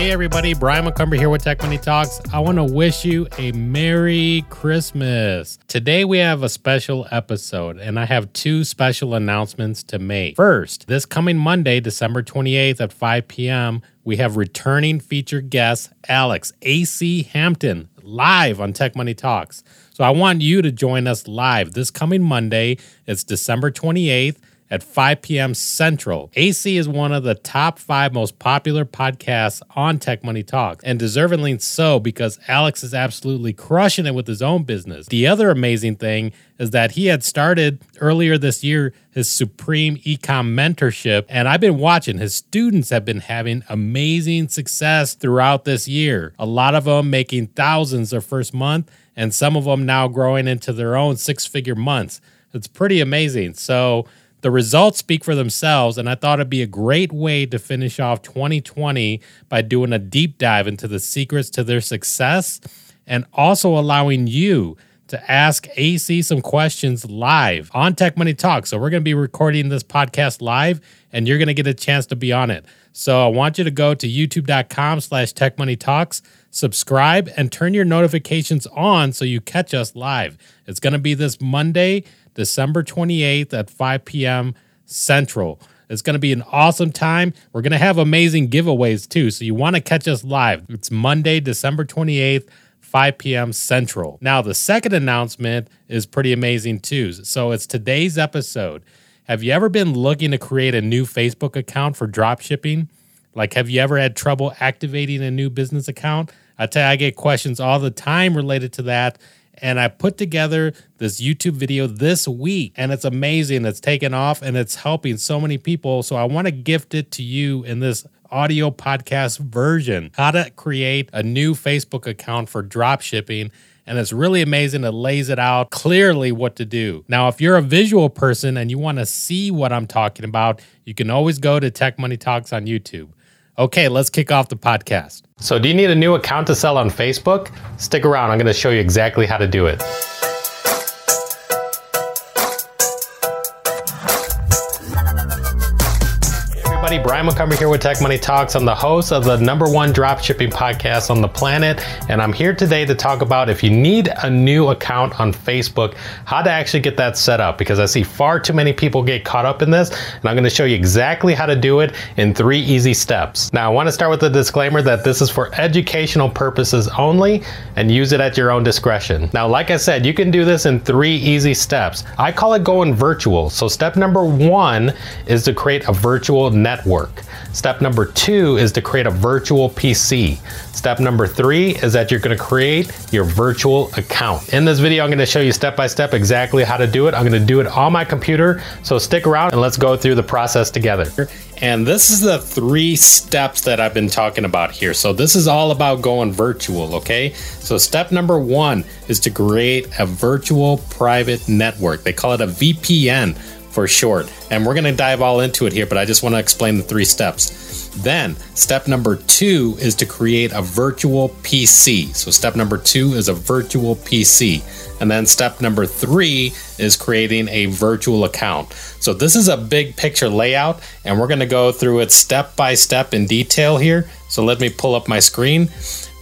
Hey everybody, Brian Montgomery here with Tech Money Talks. I want to wish you a Merry Christmas. Today we have a special episode and I have two special announcements to make. First, this coming Monday, December 28th at 5 p.m., we have returning featured guest Alex AC Hampton live on Tech Money Talks. So I want you to join us live this coming Monday. It's December 28th at 5 p.m. Central. AC is one of the top five most popular podcasts on Tech Money Talks, and deservingly so because Alex is absolutely crushing it with his own business. The other amazing thing is that he had started earlier this year his Supreme Ecom mentorship, and I've been watching. His students have been having amazing success throughout this year. A lot of them making thousands their first month, and some of them now growing into their own six figure months. It's pretty amazing. So, the results speak for themselves, and I thought it'd be a great way to finish off 2020 by doing a deep dive into the secrets to their success and also allowing you to ask AC some questions live on Tech Money Talk. So we're going to be recording this podcast live and you're going to get a chance to be on it. So I want you to go to youtube.com slash Tech Money Talks, subscribe and turn your notifications on so you catch us live. It's going to be this Monday, December 28th at 5 p.m. Central. It's going to be an awesome time. We're going to have amazing giveaways too. So you want to catch us live. It's Monday, December 28th, 5 p.m. Central. Now, the second announcement is pretty amazing too. So it's today's episode. Have you ever been looking to create a new Facebook account for drop shipping? Like, have you ever had trouble activating a new business account? I tell you, I get questions all the time related to that and I put together this YouTube video this week and it's amazing. It's taken off and it's helping so many people. So I want to gift it to you in this audio podcast version how to create a new Facebook account for drop shipping. And it's really amazing. It lays it out clearly what to do. Now, if you're a visual person and you want to see what I'm talking about, you can always go to Tech Money Talks on YouTube. Okay, let's kick off the podcast. So, do you need a new account to sell on Facebook? Stick around, I'm going to show you exactly how to do it. Everybody. Brian Montgomery here with Tech Money Talks. I'm the host of the number one dropshipping podcast on the planet, and I'm here today to talk about if you need a new account on Facebook, how to actually get that set up because I see far too many people get caught up in this, and I'm going to show you exactly how to do it in three easy steps. Now, I want to start with the disclaimer that this is for educational purposes only and use it at your own discretion. Now, like I said, you can do this in three easy steps. I call it going virtual. So, step number one is to create a virtual network network. Step number two is to create a virtual PC. Step number three is that you're going to create your virtual account. In this video, I'm going to show you step by step exactly how to do it. I'm going to do it on my computer. So stick around and let's go through the process together. And this is the three steps that I've been talking about here. So this is all about going virtual, okay? So step number one is to create a virtual private network. They call it a VPN for short. And we're going to dive all into it here, but I just want to explain the three steps. Then, step number two is to create a virtual PC. So, step number two is a virtual PC. And then, step number three is creating a virtual account. So, this is a big picture layout, and we're going to go through it step by step in detail here. So, let me pull up my screen.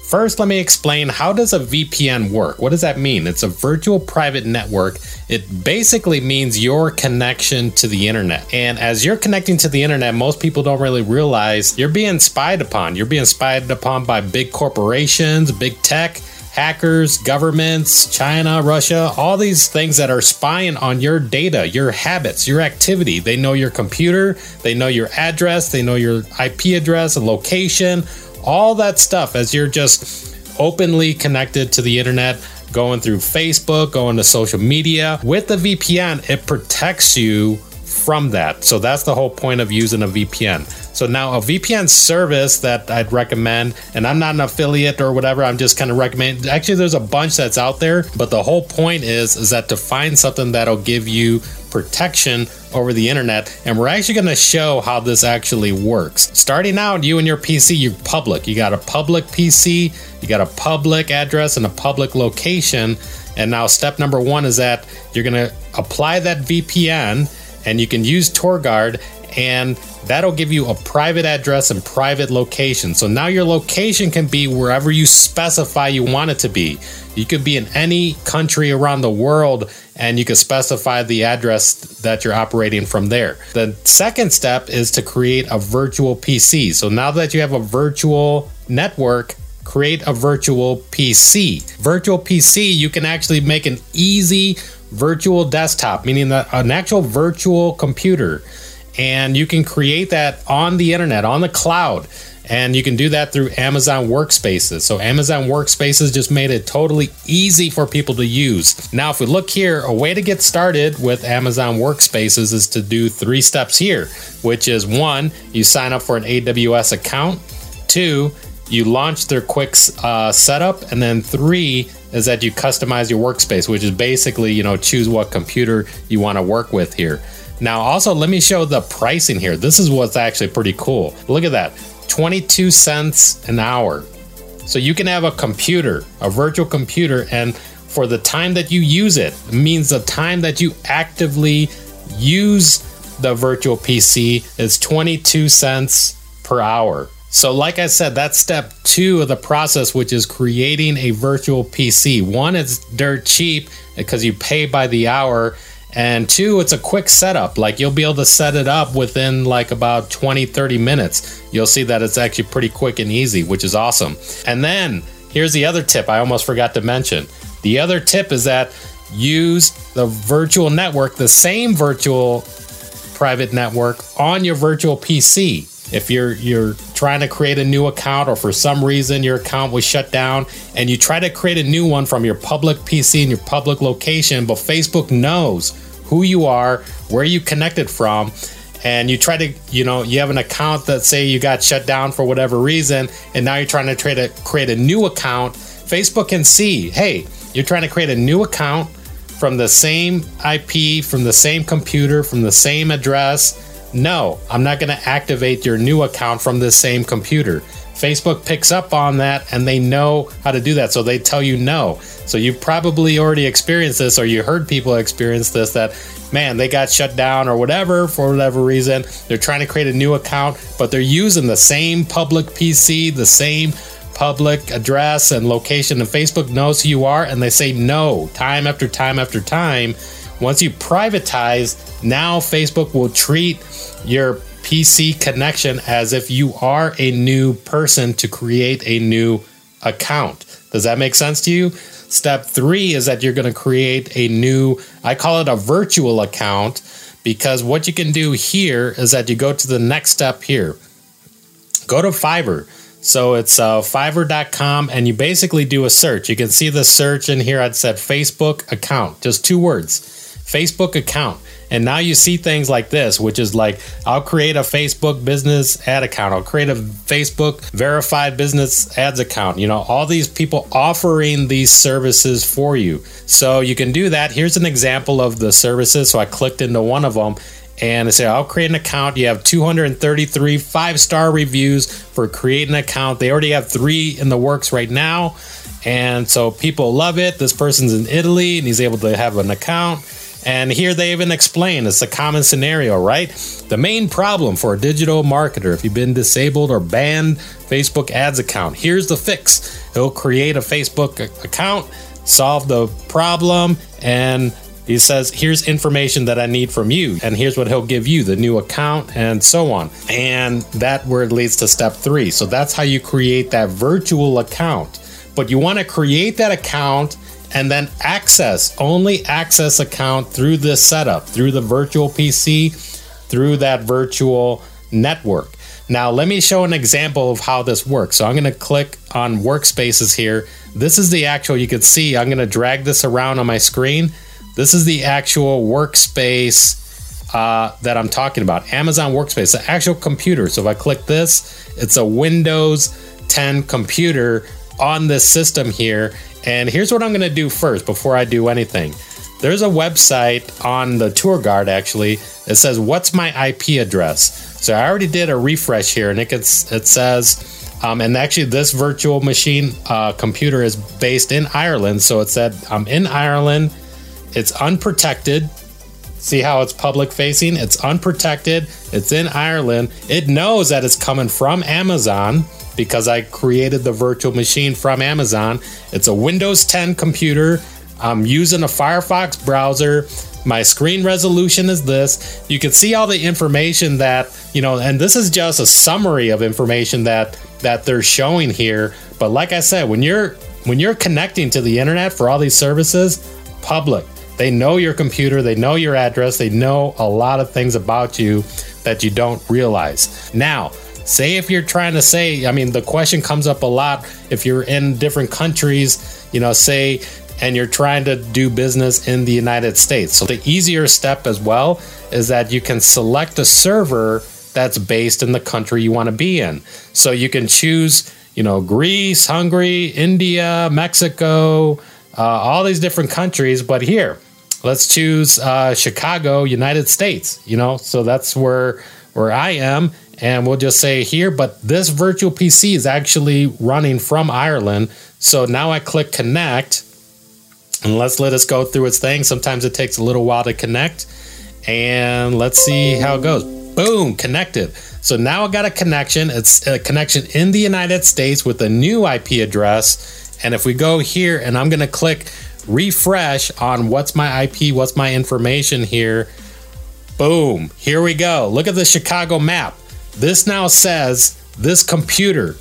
First, let me explain how does a VPN work? What does that mean? It's a virtual private network. It basically means your connection to the internet. And as you're connecting to the internet, most people don't really realize you're being spied upon. You're being spied upon by big corporations, big tech, hackers, governments, China, Russia, all these things that are spying on your data, your habits, your activity. They know your computer, they know your address, they know your IP address location all that stuff as you're just openly connected to the internet, going through Facebook, going to social media. With the VPN, it protects you from that. So that's the whole point of using a VPN. So now a VPN service that I'd recommend, and I'm not an affiliate or whatever, I'm just kind of recommend. Actually, there's a bunch that's out there, but the whole point is is that to find something that'll give you protection over the internet. And we're actually going to show how this actually works. Starting out you and your pc you're public. You got a public pc you got a public address and a public location. And now step number one is that you're going to apply that vpn and you can use torguard and that'll give you a private address and private location. So now your location can be wherever you specify you want it to be. You could be in any country around the world and you can specify the address that you're operating from there. The second step is to create a virtual PC. So now that you have a virtual network, create a virtual PC. Virtual PC, you can actually make an easy virtual desktop, meaning that an actual virtual computer. And you can create that on the internet, on the cloud. And you can do that through Amazon Workspaces. So, Amazon Workspaces just made it totally easy for people to use. Now, if we look here, a way to get started with Amazon Workspaces is to do three steps here, which is one, you sign up for an AWS account, two, you launch their quick uh, setup, and then three is that you customize your workspace, which is basically you know choose what computer you want to work with here. Now, also let me show the pricing here. This is what's actually pretty cool. Look at that, 22 cents an hour. So you can have a computer, a virtual computer, and for the time that you use it, it means the time that you actively use the virtual PC is 22 cents per hour. So, like I said, that's step two of the process, which is creating a virtual PC. One, it's dirt cheap because you pay by the hour. And two, it's a quick setup. Like you'll be able to set it up within like about 20, 30 minutes. You'll see that it's actually pretty quick and easy, which is awesome. And then here's the other tip I almost forgot to mention. The other tip is that use the virtual network, the same virtual private network on your virtual PC if you're you're trying to create a new account or for some reason your account was shut down and you try to create a new one from your public PC and your public location, but Facebook knows who you are, where you connected from, and you try to, you know, you have an account that say you got shut down for whatever reason, and now you're trying to try to create a new account. Facebook can see, hey, you're trying to create a new account from the same IP, from the same computer, from the same address no, I'm not going to activate your new account from this same computer. Facebook picks up on that and they know how to do that. So they tell you no. So you probably already experienced this or you heard people experience this that, man, they got shut down or whatever for whatever reason. They're trying to create a new account, but they're using the same public PC, the same public address and location. And Facebook knows who you are and they say no time after time after time once you privatize, now Facebook will treat your PC connection as if you are a new person to create a new account. Does that make sense to you? Step three is that you're going to create a new, I call it a virtual account, because what you can do here is that you go to the next step here. Go to Fiverr. So it's uh, fiverr.com, and you basically do a search. You can see the search in here. I'd said Facebook account, just two words Facebook account. And now you see things like this, which is like, I'll create a Facebook business ad account. I'll create a Facebook verified business ads account. You know, all these people offering these services for you. So you can do that. Here's an example of the services. So I clicked into one of them and I say, I'll create an account. You have 233 five star reviews for creating an account. They already have three in the works right now. And so people love it. This person's in Italy and he's able to have an account and here they even explain it's a common scenario, right? The main problem for a digital marketer, if you've been disabled or banned Facebook ads account, here's the fix. He'll create a Facebook account, solve the problem, and he says, Here's information that I need from you, and here's what he'll give you the new account, and so on. And that word leads to step three. So that's how you create that virtual account. But you want to create that account and then access only access account through this setup through the virtual PC through that virtual network. Now, let me show an example of how this works. So, I'm going to click on workspaces here. This is the actual, you can see, I'm going to drag this around on my screen. This is the actual workspace uh, that I'm talking about Amazon Workspace, the actual computer. So, if I click this, it's a Windows 10 computer on this system here and here's what I'm going to do first before I do anything. There's a website on the TorGuard actually that says, What's my IP address? So I already did a refresh here and it, gets, it says, um, and actually, this virtual machine uh, computer is based in Ireland. So it said, I'm in Ireland, it's unprotected, See how it's public facing? It's unprotected. It's in Ireland. It knows that it's coming from Amazon because I created the virtual machine from Amazon. It's a Windows 10 computer. I'm using a Firefox browser. My screen resolution is this. You can see all the information that, you know, and this is just a summary of information that that they're showing here. But like I said, when you're when you're connecting to the internet for all these services, public. They know your computer, they know your address, they know a lot of things about you that you don't realize. Now, say if you're trying to say, I mean, the question comes up a lot if you're in different countries, you know, say, and you're trying to do business in the United States. So the easier step as well is that you can select a server that's based in the country you want to be in. So you can choose, you know, Greece, Hungary, India, Mexico, uh, all these different countries. But here, let's choose uh, Chicago, United States. You know, so that's where where I am, and we'll just say here. But this virtual PC is actually running from Ireland. So now I click connect, and let's let us go through its thing. Sometimes it takes a little while to connect, and let's see how it goes. Boom, connected. So now I got a connection. It's a connection in the United States with a new IP address. And if we go here, and I'm going to click refresh on what's my IP, what's my information here. Boom, here we go. Look at the Chicago map. This now says this computer,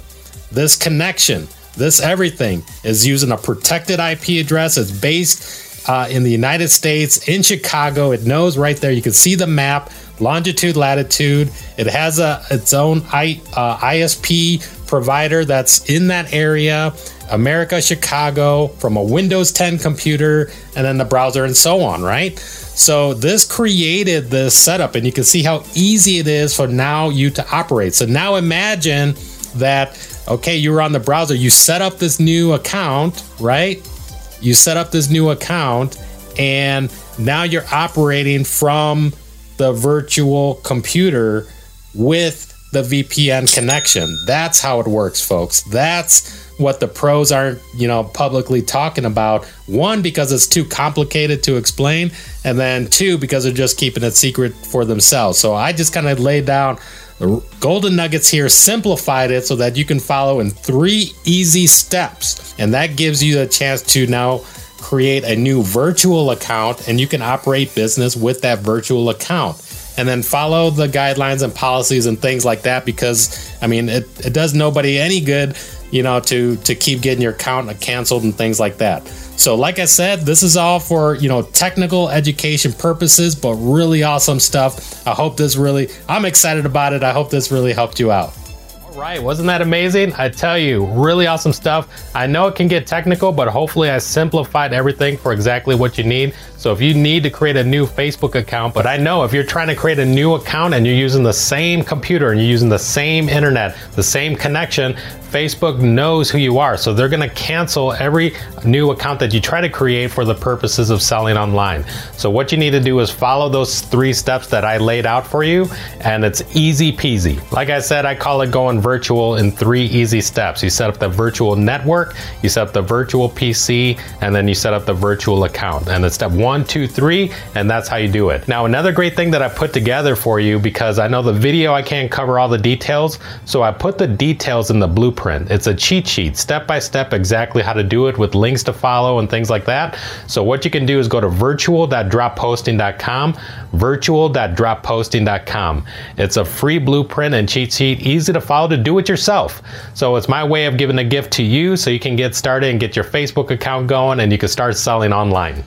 this connection, this everything is using a protected IP address. It's based uh, in the United States, in Chicago. It knows right there. You can see the map, longitude, latitude. It has a its own I, uh, ISP provider that's in that area. America, Chicago, from a Windows 10 computer, and then the browser, and so on, right? So this created this setup, and you can see how easy it is for now you to operate. So now imagine that, okay, you're on the browser, you set up this new account, right? You set up this new account, and now you're operating from the virtual computer with the VPN connection. That's how it works, folks. That's what the pros aren't, you know, publicly talking about. One, because it's too complicated to explain, and then two, because they're just keeping it secret for themselves. So I just kind of laid down the golden nuggets here, simplified it so that you can follow in three easy steps. And that gives you a chance to now create a new virtual account and you can operate business with that virtual account and then follow the guidelines and policies and things like that because I mean it, it does nobody any good you know, to to keep getting your account canceled and things like that. So, like I said, this is all for you know technical education purposes, but really awesome stuff. I hope this really, I'm excited about it. I hope this really helped you out. Right, wasn't that amazing? I tell you, really awesome stuff. I know it can get technical, but hopefully I simplified everything for exactly what you need. So if you need to create a new Facebook account, but I know if you're trying to create a new account and you're using the same computer and you're using the same internet, the same connection, Facebook knows who you are. So they're going to cancel every new account that you try to create for the purposes of selling online. So what you need to do is follow those three steps that I laid out for you, and it's easy peasy. Like I said, I call it going virtual in three easy steps. You set up the virtual network, you set up the virtual PC, and then you set up the virtual account. And it's step one, two, three, and that's how you do it. Now, another great thing that I put together for you because I know the video I can't cover all the details, so I put the details in the blueprint. It's a cheat sheet, step by step, exactly how to do it with links to follow and things like that. So, what you can do is go to virtual.dropposting.com, virtual.dropposting.com. It's a free blueprint and cheat sheet, easy to follow to do it yourself. So, it's my way of giving a gift to you so you can get started and get your Facebook account going and you can start selling online.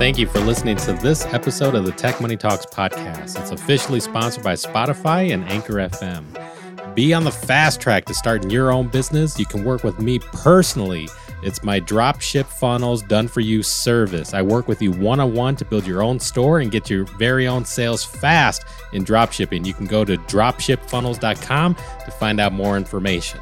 Thank you for listening to this episode of the Tech Money Talks podcast. It's officially sponsored by Spotify and Anchor FM. be on the fast track to starting your own business, you can work with me personally. It's my dropship funnels done for you service. I work with you one on one to build your own store and get your very own sales fast in dropshipping. You can go to dropshipfunnels.com to find out more information.